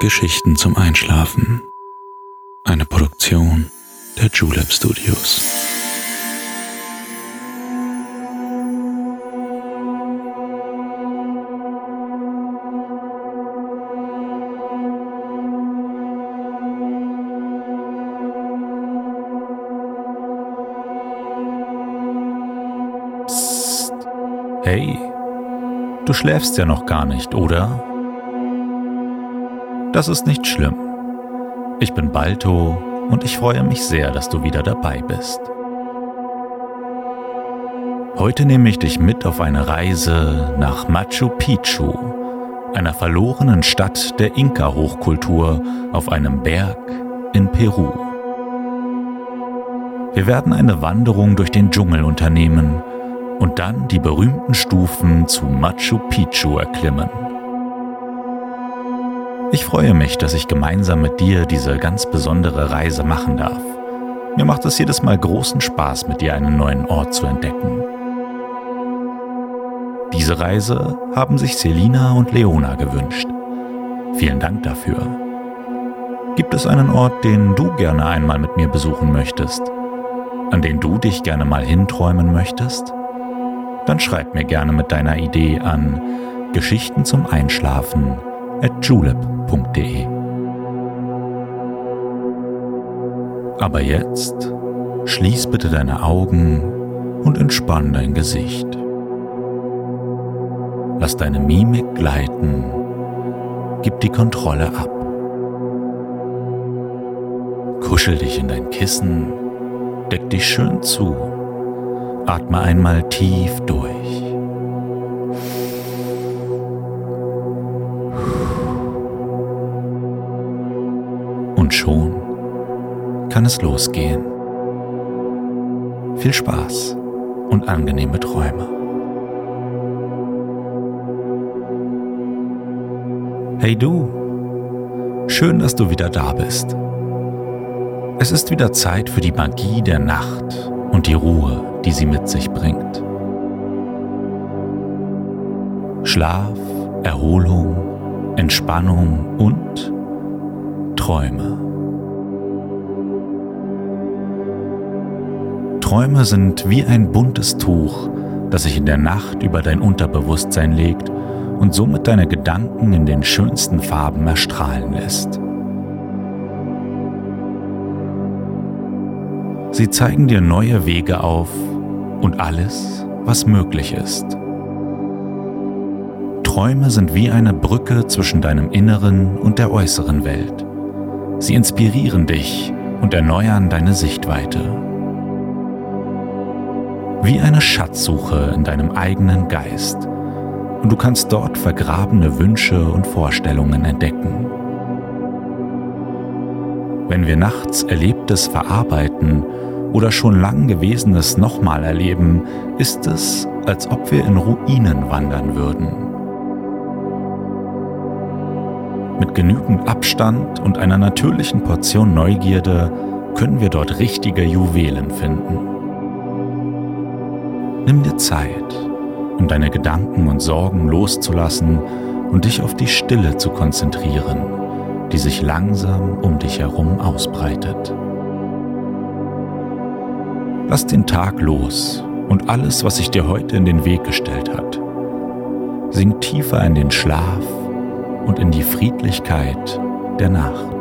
Geschichten zum Einschlafen. Eine Produktion der Julep Studios. Psst. Hey, du schläfst ja noch gar nicht, oder? Das ist nicht schlimm. Ich bin Balto und ich freue mich sehr, dass du wieder dabei bist. Heute nehme ich dich mit auf eine Reise nach Machu Picchu, einer verlorenen Stadt der Inka-Hochkultur auf einem Berg in Peru. Wir werden eine Wanderung durch den Dschungel unternehmen und dann die berühmten Stufen zu Machu Picchu erklimmen. Ich freue mich, dass ich gemeinsam mit dir diese ganz besondere Reise machen darf. Mir macht es jedes Mal großen Spaß, mit dir einen neuen Ort zu entdecken. Diese Reise haben sich Selina und Leona gewünscht. Vielen Dank dafür. Gibt es einen Ort, den du gerne einmal mit mir besuchen möchtest? An den du dich gerne mal hinträumen möchtest? Dann schreib mir gerne mit deiner Idee an Geschichten zum Einschlafen at julep.de. Aber jetzt schließ bitte deine Augen und entspann dein Gesicht. Lass deine Mimik gleiten, gib die Kontrolle ab. Kuschel dich in dein Kissen, deck dich schön zu, atme einmal tief durch. Kann es losgehen. Viel Spaß und angenehme Träume. Hey du, schön, dass du wieder da bist. Es ist wieder Zeit für die Magie der Nacht und die Ruhe, die sie mit sich bringt. Schlaf, Erholung, Entspannung und Träume. Träume sind wie ein buntes Tuch, das sich in der Nacht über dein Unterbewusstsein legt und somit deine Gedanken in den schönsten Farben erstrahlen lässt. Sie zeigen dir neue Wege auf und alles, was möglich ist. Träume sind wie eine Brücke zwischen deinem inneren und der äußeren Welt. Sie inspirieren dich und erneuern deine Sichtweite. Wie eine Schatzsuche in deinem eigenen Geist und du kannst dort vergrabene Wünsche und Vorstellungen entdecken. Wenn wir nachts Erlebtes verarbeiten oder schon lang Gewesenes nochmal erleben, ist es, als ob wir in Ruinen wandern würden. Mit genügend Abstand und einer natürlichen Portion Neugierde können wir dort richtige Juwelen finden. Nimm dir Zeit um deine Gedanken und Sorgen loszulassen und dich auf die Stille zu konzentrieren, die sich langsam um dich herum ausbreitet. Lass den Tag los und alles, was sich dir heute in den Weg gestellt hat. Sink tiefer in den Schlaf und in die Friedlichkeit der Nacht.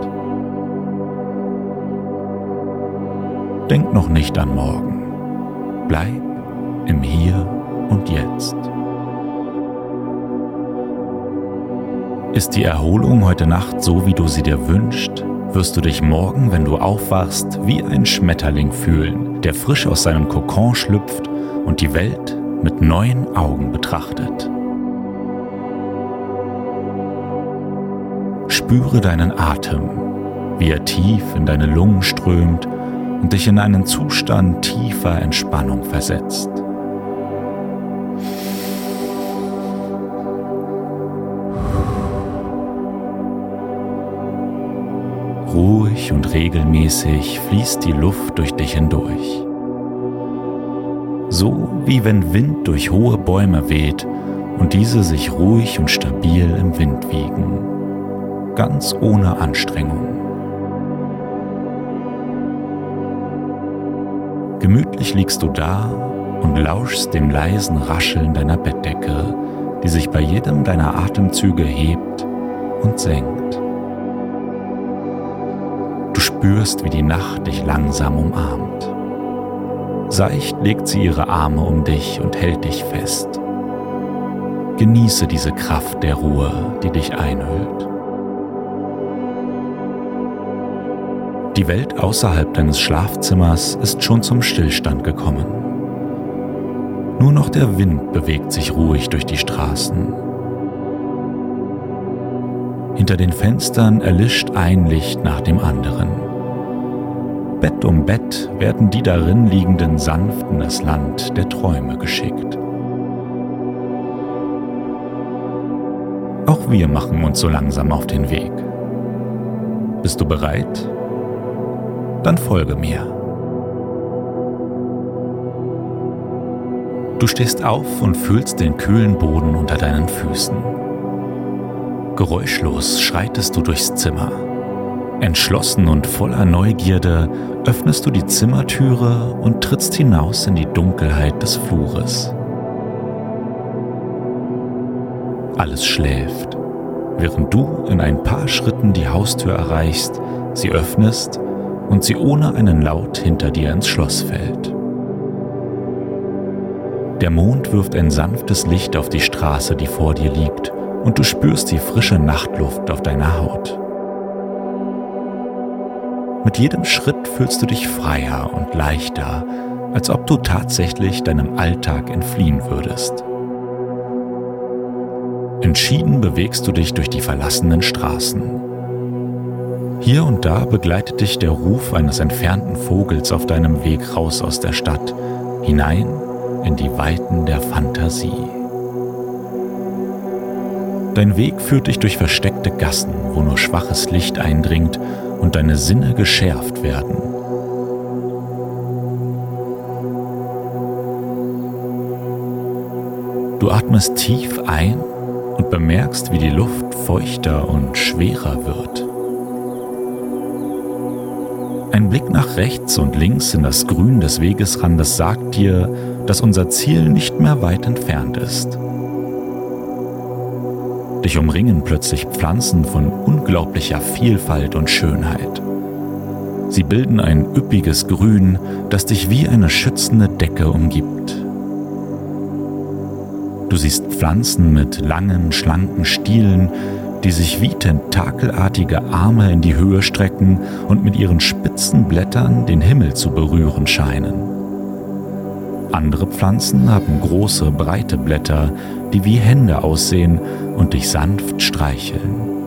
Denk noch nicht an morgen. Bleib im Hier und Jetzt. Ist die Erholung heute Nacht so, wie du sie dir wünschst, wirst du dich morgen, wenn du aufwachst, wie ein Schmetterling fühlen, der frisch aus seinem Kokon schlüpft und die Welt mit neuen Augen betrachtet. Spüre deinen Atem, wie er tief in deine Lungen strömt und dich in einen Zustand tiefer Entspannung versetzt. Ruhig und regelmäßig fließt die Luft durch dich hindurch. So wie wenn Wind durch hohe Bäume weht und diese sich ruhig und stabil im Wind wiegen. ganz ohne Anstrengung. Gemütlich liegst du da und lauschst dem leisen Rascheln deiner Bettdecke, die sich bei jedem deiner Atemzüge hebt und senkt. Spürst, wie die Nacht dich langsam umarmt. Seicht legt sie ihre Arme um dich und hält dich fest. Genieße diese Kraft der Ruhe, die dich einhüllt. Die Welt außerhalb deines Schlafzimmers ist schon zum Stillstand gekommen. Nur noch der Wind bewegt sich ruhig durch die Straßen. Hinter den Fenstern erlischt ein Licht nach dem anderen. Bett um Bett werden die darin liegenden sanft in das Land der Träume geschickt. Auch wir machen uns so langsam auf den Weg. Bist du bereit? Dann folge mir. Du stehst auf und fühlst den kühlen Boden unter deinen Füßen. Geräuschlos schreitest du durchs Zimmer. Entschlossen und voller Neugierde öffnest du die Zimmertüre und trittst hinaus in die Dunkelheit des Flures. Alles schläft, während du in ein paar Schritten die Haustür erreichst, sie öffnest und sie ohne einen Laut hinter dir ins Schloss fällt. Der Mond wirft ein sanftes Licht auf die Straße, die vor dir liegt, und du spürst die frische Nachtluft auf deiner Haut. Mit jedem Schritt fühlst du dich freier und leichter, als ob du tatsächlich deinem Alltag entfliehen würdest. Entschieden bewegst du dich durch die verlassenen Straßen. Hier und da begleitet dich der Ruf eines entfernten Vogels auf deinem Weg raus aus der Stadt, hinein in die Weiten der Fantasie. Dein Weg führt dich durch versteckte Gassen, wo nur schwaches Licht eindringt und deine Sinne geschärft werden. Du atmest tief ein und bemerkst, wie die Luft feuchter und schwerer wird. Ein Blick nach rechts und links in das Grün des Wegesrandes sagt dir, dass unser Ziel nicht mehr weit entfernt ist. Dich umringen plötzlich Pflanzen von unglaublicher Vielfalt und Schönheit. Sie bilden ein üppiges Grün, das dich wie eine schützende Decke umgibt. Du siehst Pflanzen mit langen, schlanken Stielen, die sich wie tentakelartige Arme in die Höhe strecken und mit ihren spitzen Blättern den Himmel zu berühren scheinen. Andere Pflanzen haben große, breite Blätter, die wie Hände aussehen und dich sanft streicheln.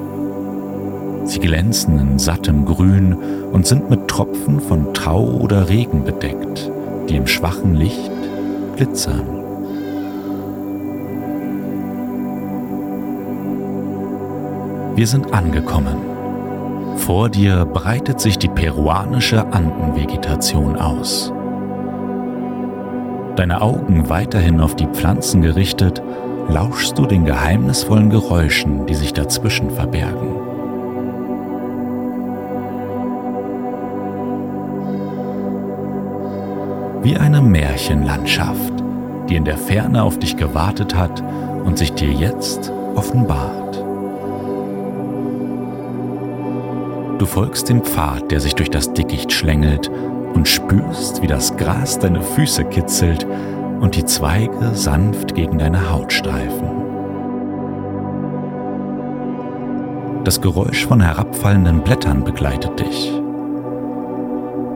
Sie glänzen in sattem Grün und sind mit Tropfen von Tau oder Regen bedeckt, die im schwachen Licht glitzern. Wir sind angekommen. Vor dir breitet sich die peruanische Andenvegetation aus. Deine Augen weiterhin auf die Pflanzen gerichtet, lauschst du den geheimnisvollen Geräuschen, die sich dazwischen verbergen. Wie eine Märchenlandschaft, die in der Ferne auf dich gewartet hat und sich dir jetzt offenbart. Du folgst dem Pfad, der sich durch das Dickicht schlängelt und spürst, wie das Gras deine Füße kitzelt und die Zweige sanft gegen deine Haut streifen. Das Geräusch von herabfallenden Blättern begleitet dich.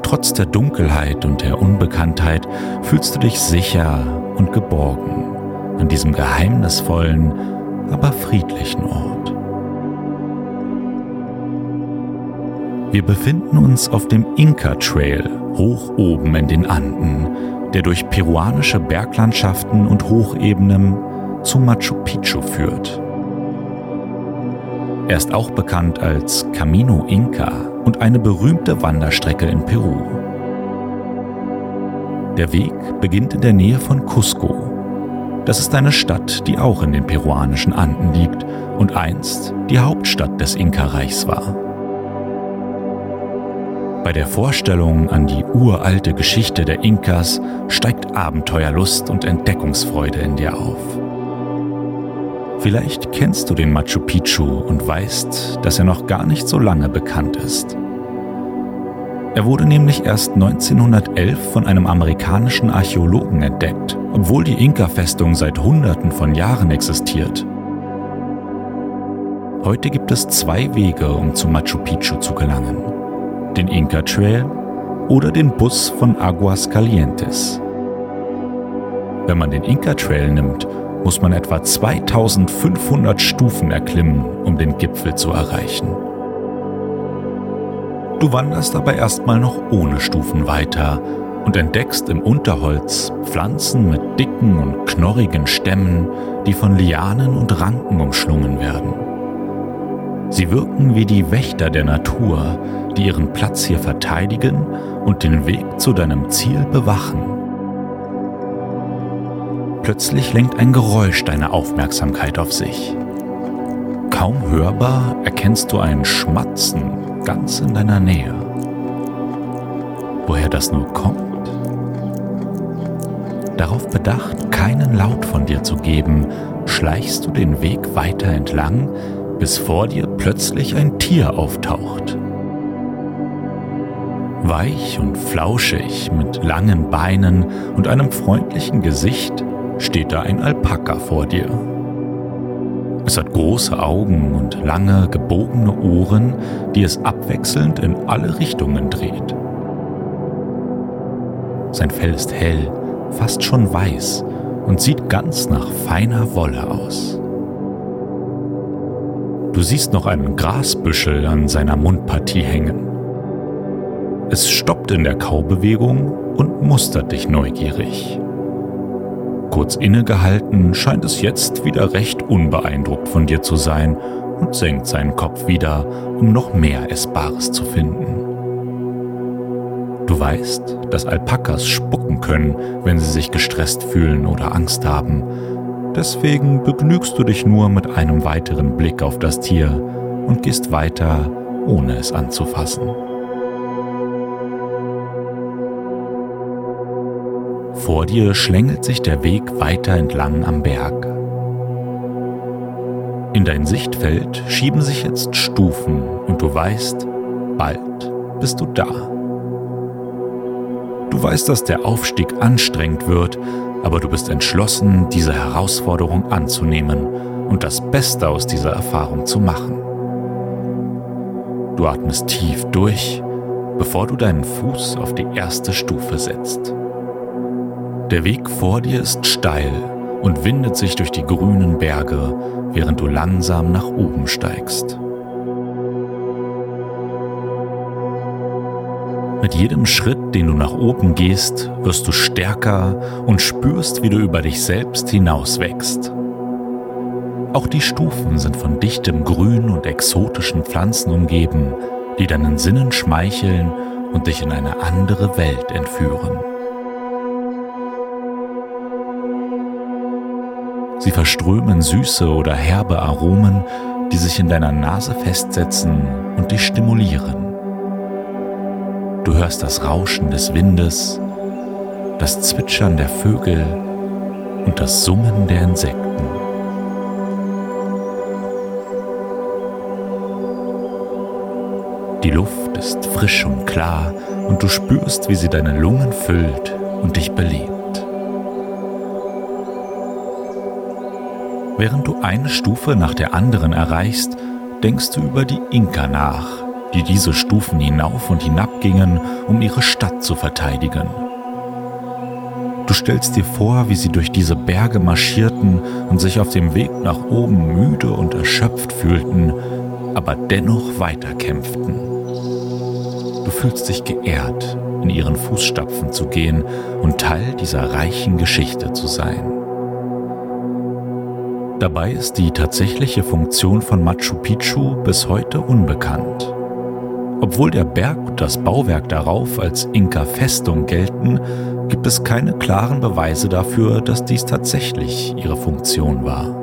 Trotz der Dunkelheit und der Unbekanntheit fühlst du dich sicher und geborgen an diesem geheimnisvollen, aber friedlichen Ort. Wir befinden uns auf dem Inca Trail hoch oben in den Anden, der durch peruanische Berglandschaften und Hochebenen zu Machu Picchu führt. Er ist auch bekannt als Camino Inca und eine berühmte Wanderstrecke in Peru. Der Weg beginnt in der Nähe von Cusco. Das ist eine Stadt, die auch in den peruanischen Anden liegt und einst die Hauptstadt des Inka-Reichs war. Bei der Vorstellung an die uralte Geschichte der Inkas steigt Abenteuerlust und Entdeckungsfreude in dir auf. Vielleicht kennst du den Machu Picchu und weißt, dass er noch gar nicht so lange bekannt ist. Er wurde nämlich erst 1911 von einem amerikanischen Archäologen entdeckt, obwohl die Inka-Festung seit Hunderten von Jahren existiert. Heute gibt es zwei Wege, um zu Machu Picchu zu gelangen. Den Inca Trail oder den Bus von Aguas Calientes. Wenn man den Inca Trail nimmt, muss man etwa 2500 Stufen erklimmen, um den Gipfel zu erreichen. Du wanderst aber erstmal noch ohne Stufen weiter und entdeckst im Unterholz Pflanzen mit dicken und knorrigen Stämmen, die von Lianen und Ranken umschlungen werden. Sie wirken wie die Wächter der Natur, die ihren Platz hier verteidigen und den Weg zu deinem Ziel bewachen. Plötzlich lenkt ein Geräusch deine Aufmerksamkeit auf sich. Kaum hörbar erkennst du ein Schmatzen ganz in deiner Nähe. Woher das nur kommt? Darauf bedacht, keinen Laut von dir zu geben, schleichst du den Weg weiter entlang, bis vor dir plötzlich ein Tier auftaucht. Weich und flauschig, mit langen Beinen und einem freundlichen Gesicht steht da ein Alpaka vor dir. Es hat große Augen und lange, gebogene Ohren, die es abwechselnd in alle Richtungen dreht. Sein Fell ist hell, fast schon weiß und sieht ganz nach feiner Wolle aus. Du siehst noch einen Grasbüschel an seiner Mundpartie hängen. Es stoppt in der Kaubewegung und mustert dich neugierig. Kurz innegehalten scheint es jetzt wieder recht unbeeindruckt von dir zu sein und senkt seinen Kopf wieder, um noch mehr Essbares zu finden. Du weißt, dass Alpakas spucken können, wenn sie sich gestresst fühlen oder Angst haben. Deswegen begnügst du dich nur mit einem weiteren Blick auf das Tier und gehst weiter, ohne es anzufassen. Vor dir schlängelt sich der Weg weiter entlang am Berg. In dein Sichtfeld schieben sich jetzt Stufen und du weißt, bald bist du da. Du weißt, dass der Aufstieg anstrengend wird, aber du bist entschlossen, diese Herausforderung anzunehmen und das Beste aus dieser Erfahrung zu machen. Du atmest tief durch, bevor du deinen Fuß auf die erste Stufe setzt. Der Weg vor dir ist steil und windet sich durch die grünen Berge, während du langsam nach oben steigst. Mit jedem Schritt, den du nach oben gehst, wirst du stärker und spürst, wie du über dich selbst hinauswächst. Auch die Stufen sind von dichtem Grün und exotischen Pflanzen umgeben, die deinen Sinnen schmeicheln und dich in eine andere Welt entführen. Sie verströmen süße oder herbe Aromen, die sich in deiner Nase festsetzen und dich stimulieren. Du hörst das Rauschen des Windes, das Zwitschern der Vögel und das Summen der Insekten. Die Luft ist frisch und klar und du spürst, wie sie deine Lungen füllt und dich belebt. Während du eine Stufe nach der anderen erreichst, denkst du über die Inka nach, die diese Stufen hinauf und hinab gingen, um ihre Stadt zu verteidigen. Du stellst dir vor, wie sie durch diese Berge marschierten und sich auf dem Weg nach oben müde und erschöpft fühlten, aber dennoch weiterkämpften. Du fühlst dich geehrt, in ihren Fußstapfen zu gehen und Teil dieser reichen Geschichte zu sein. Dabei ist die tatsächliche Funktion von Machu Picchu bis heute unbekannt. Obwohl der Berg und das Bauwerk darauf als Inka-Festung gelten, gibt es keine klaren Beweise dafür, dass dies tatsächlich ihre Funktion war.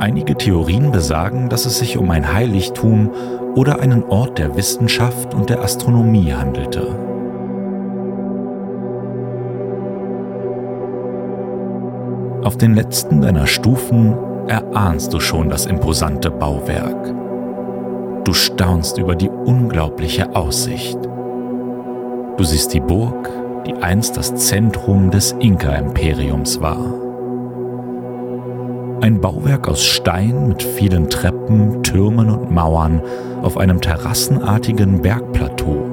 Einige Theorien besagen, dass es sich um ein Heiligtum oder einen Ort der Wissenschaft und der Astronomie handelte. Auf den letzten deiner Stufen erahnst du schon das imposante Bauwerk. Du staunst über die unglaubliche Aussicht. Du siehst die Burg, die einst das Zentrum des Inka-Imperiums war. Ein Bauwerk aus Stein mit vielen Treppen, Türmen und Mauern auf einem terrassenartigen Bergplateau.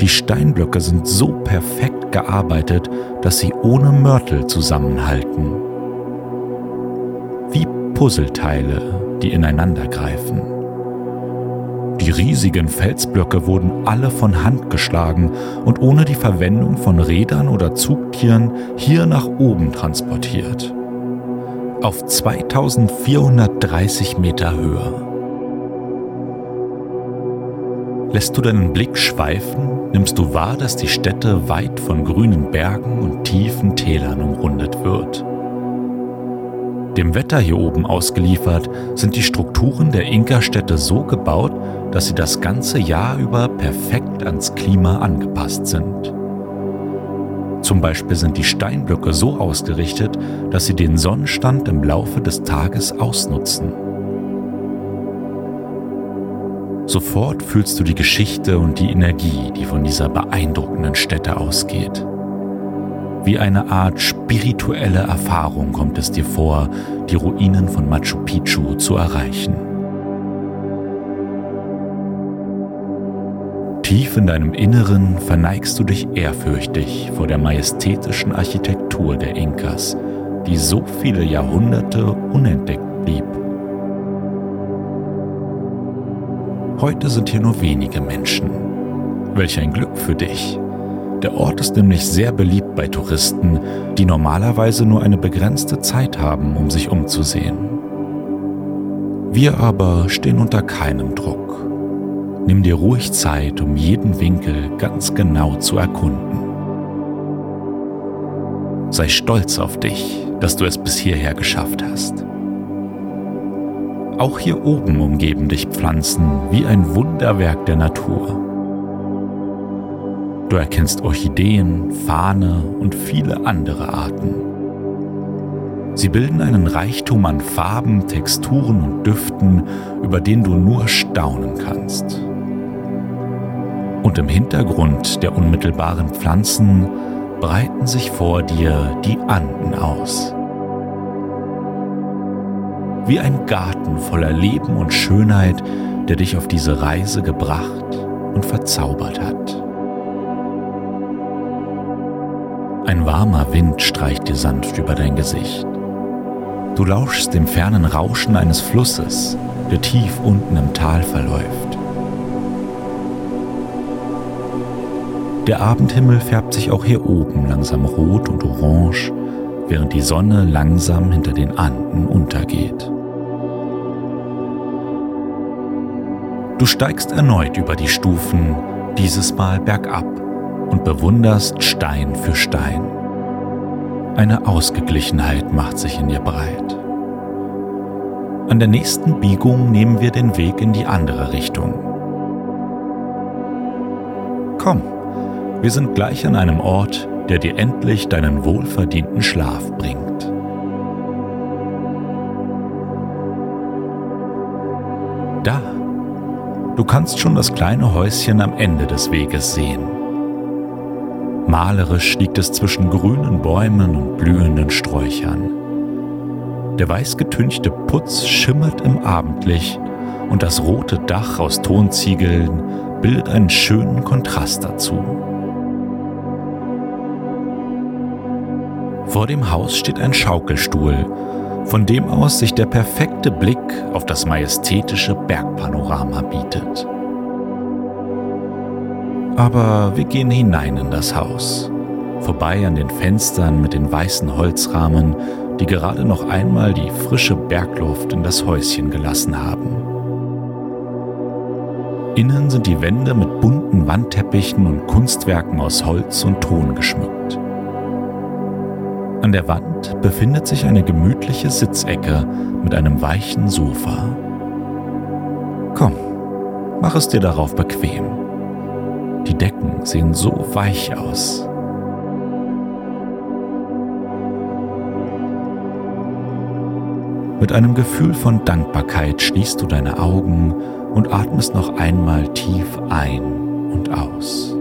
Die Steinblöcke sind so perfekt gearbeitet, dass sie ohne Mörtel zusammenhalten. Wie Puzzleteile, die ineinander greifen. Die riesigen Felsblöcke wurden alle von Hand geschlagen und ohne die Verwendung von Rädern oder Zugtieren hier nach oben transportiert. Auf 2430 Meter Höhe. Lässt du deinen Blick schweifen, nimmst du wahr, dass die Stätte weit von grünen Bergen und tiefen Tälern umrundet wird. Dem Wetter hier oben ausgeliefert sind die Strukturen der Inka-Städte so gebaut, dass sie das ganze Jahr über perfekt ans Klima angepasst sind. Zum Beispiel sind die Steinblöcke so ausgerichtet, dass sie den Sonnenstand im Laufe des Tages ausnutzen. Sofort fühlst du die Geschichte und die Energie, die von dieser beeindruckenden Stätte ausgeht. Wie eine Art spirituelle Erfahrung kommt es dir vor, die Ruinen von Machu Picchu zu erreichen. Tief in deinem Inneren verneigst du dich ehrfürchtig vor der majestätischen Architektur der Inkas, die so viele Jahrhunderte unentdeckt blieb. Heute sind hier nur wenige Menschen. Welch ein Glück für dich. Der Ort ist nämlich sehr beliebt bei Touristen, die normalerweise nur eine begrenzte Zeit haben, um sich umzusehen. Wir aber stehen unter keinem Druck. Nimm dir ruhig Zeit, um jeden Winkel ganz genau zu erkunden. Sei stolz auf dich, dass du es bis hierher geschafft hast. Auch hier oben umgeben dich Pflanzen wie ein Wunderwerk der Natur. Du erkennst Orchideen, Fahne und viele andere Arten. Sie bilden einen Reichtum an Farben, Texturen und Düften, über den du nur staunen kannst. Und im Hintergrund der unmittelbaren Pflanzen breiten sich vor dir die Anden aus. Wie ein Garten voller Leben und Schönheit, der dich auf diese Reise gebracht und verzaubert hat. Ein warmer Wind streicht dir sanft über dein Gesicht. Du lauschst dem fernen Rauschen eines Flusses, der tief unten im Tal verläuft. Der Abendhimmel färbt sich auch hier oben langsam rot und orange, während die Sonne langsam hinter den Anden untergeht. Du steigst erneut über die Stufen, dieses Mal bergab und bewunderst Stein für Stein. Eine Ausgeglichenheit macht sich in dir breit. An der nächsten Biegung nehmen wir den Weg in die andere Richtung. Komm, wir sind gleich an einem Ort, der dir endlich deinen wohlverdienten Schlaf bringt. Da, du kannst schon das kleine Häuschen am Ende des Weges sehen. Malerisch liegt es zwischen grünen Bäumen und blühenden Sträuchern. Der weißgetünchte Putz schimmert im Abendlicht und das rote Dach aus Tonziegeln bildet einen schönen Kontrast dazu. Vor dem Haus steht ein Schaukelstuhl, von dem aus sich der perfekte Blick auf das majestätische Bergpanorama bietet. Aber wir gehen hinein in das Haus. vorbei an den Fenstern mit den weißen Holzrahmen, die gerade noch einmal die frische Bergluft in das Häuschen gelassen haben. Innen sind die Wände mit bunten Wandteppichen und Kunstwerken aus Holz und Ton geschmückt. An der Wand befindet sich eine gemütliche Sitzecke mit einem weichen Sofa. Komm, mach es dir darauf bequem. Die Decken sehen so weich aus. Mit einem Gefühl von Dankbarkeit schließt du deine Augen und atmest noch einmal tief ein und aus.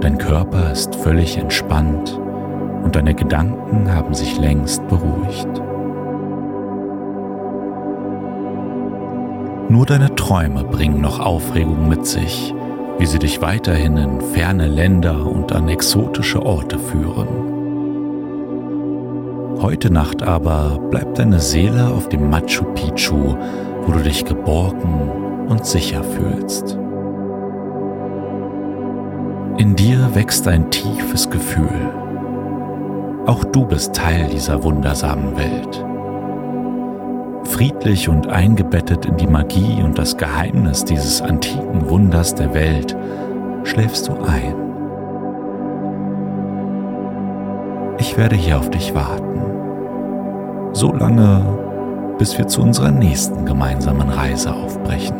Dein Körper ist völlig entspannt und deine Gedanken haben sich längst beruhigt. Nur deine Träume bringen noch Aufregung mit sich wie sie dich weiterhin in ferne Länder und an exotische Orte führen. Heute Nacht aber bleibt deine Seele auf dem Machu Picchu, wo du dich geborgen und sicher fühlst. In dir wächst ein tiefes Gefühl. Auch du bist Teil dieser wundersamen Welt friedlich und eingebettet in die Magie und das Geheimnis dieses antiken Wunders der Welt, schläfst du ein. Ich werde hier auf dich warten. So lange, bis wir zu unserer nächsten gemeinsamen Reise aufbrechen.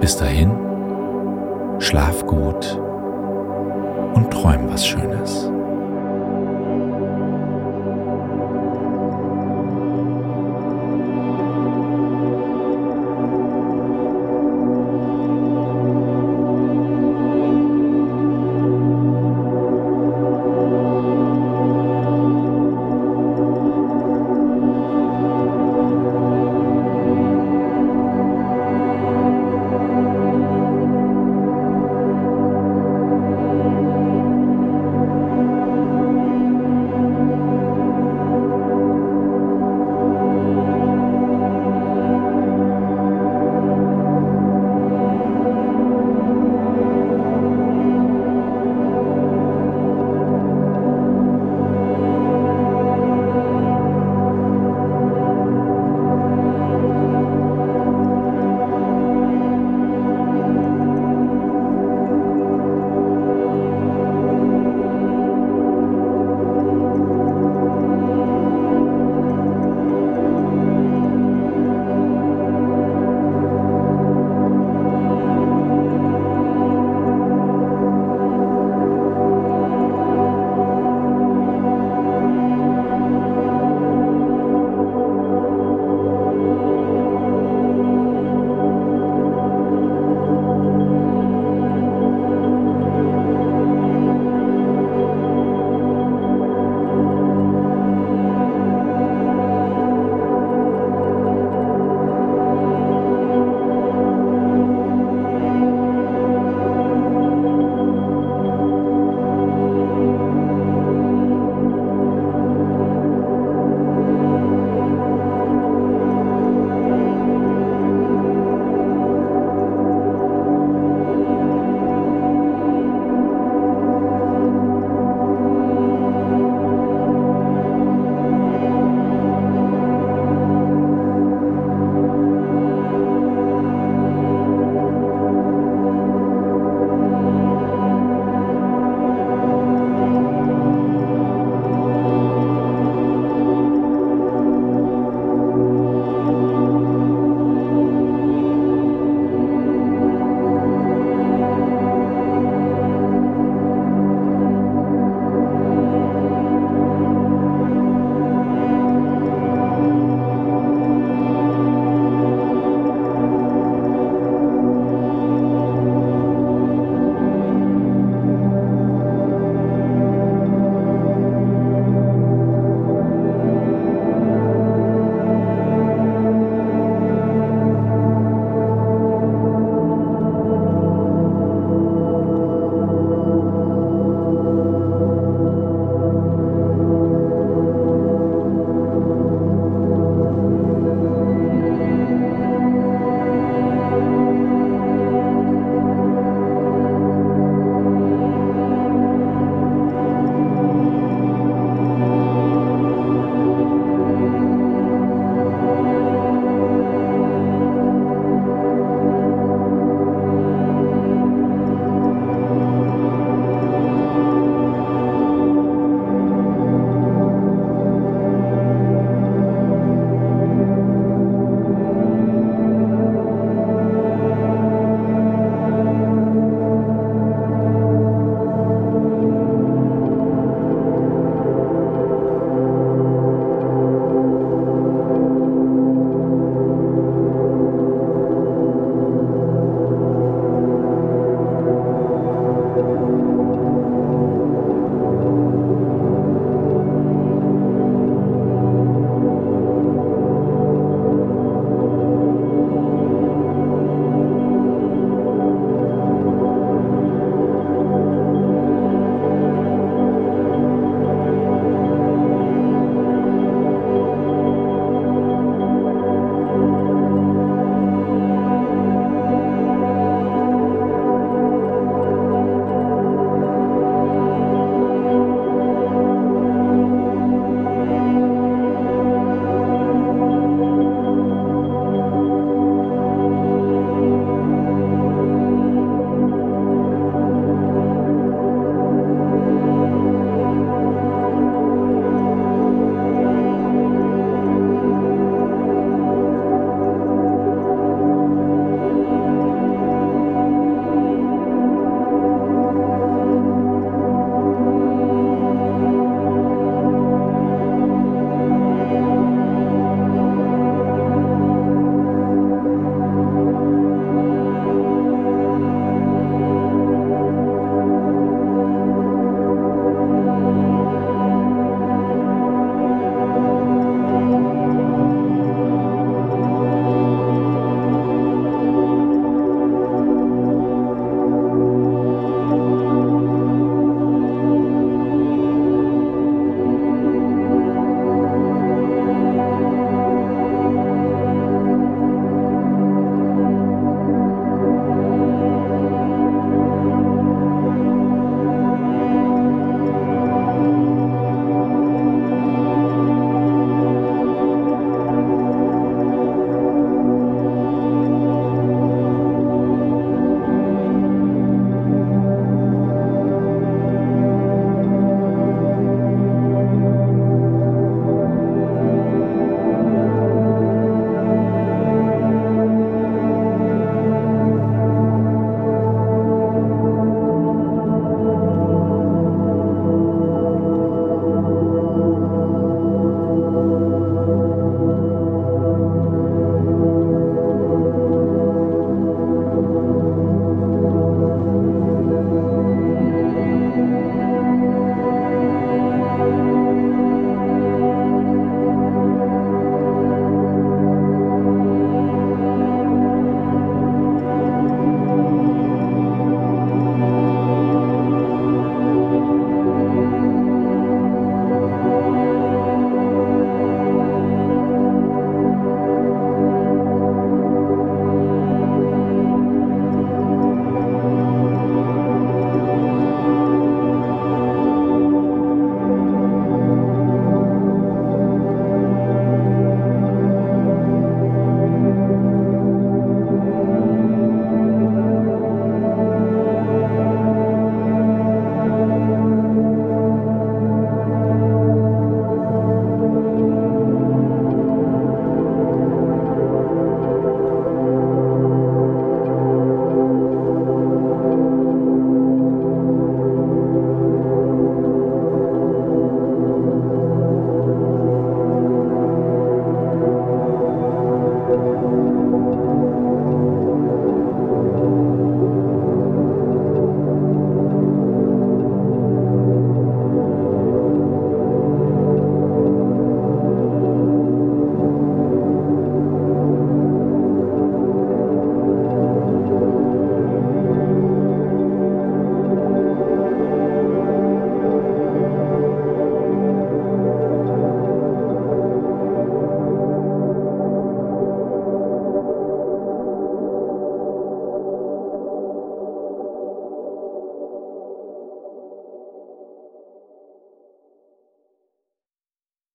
Bis dahin, schlaf gut und träum was Schönes.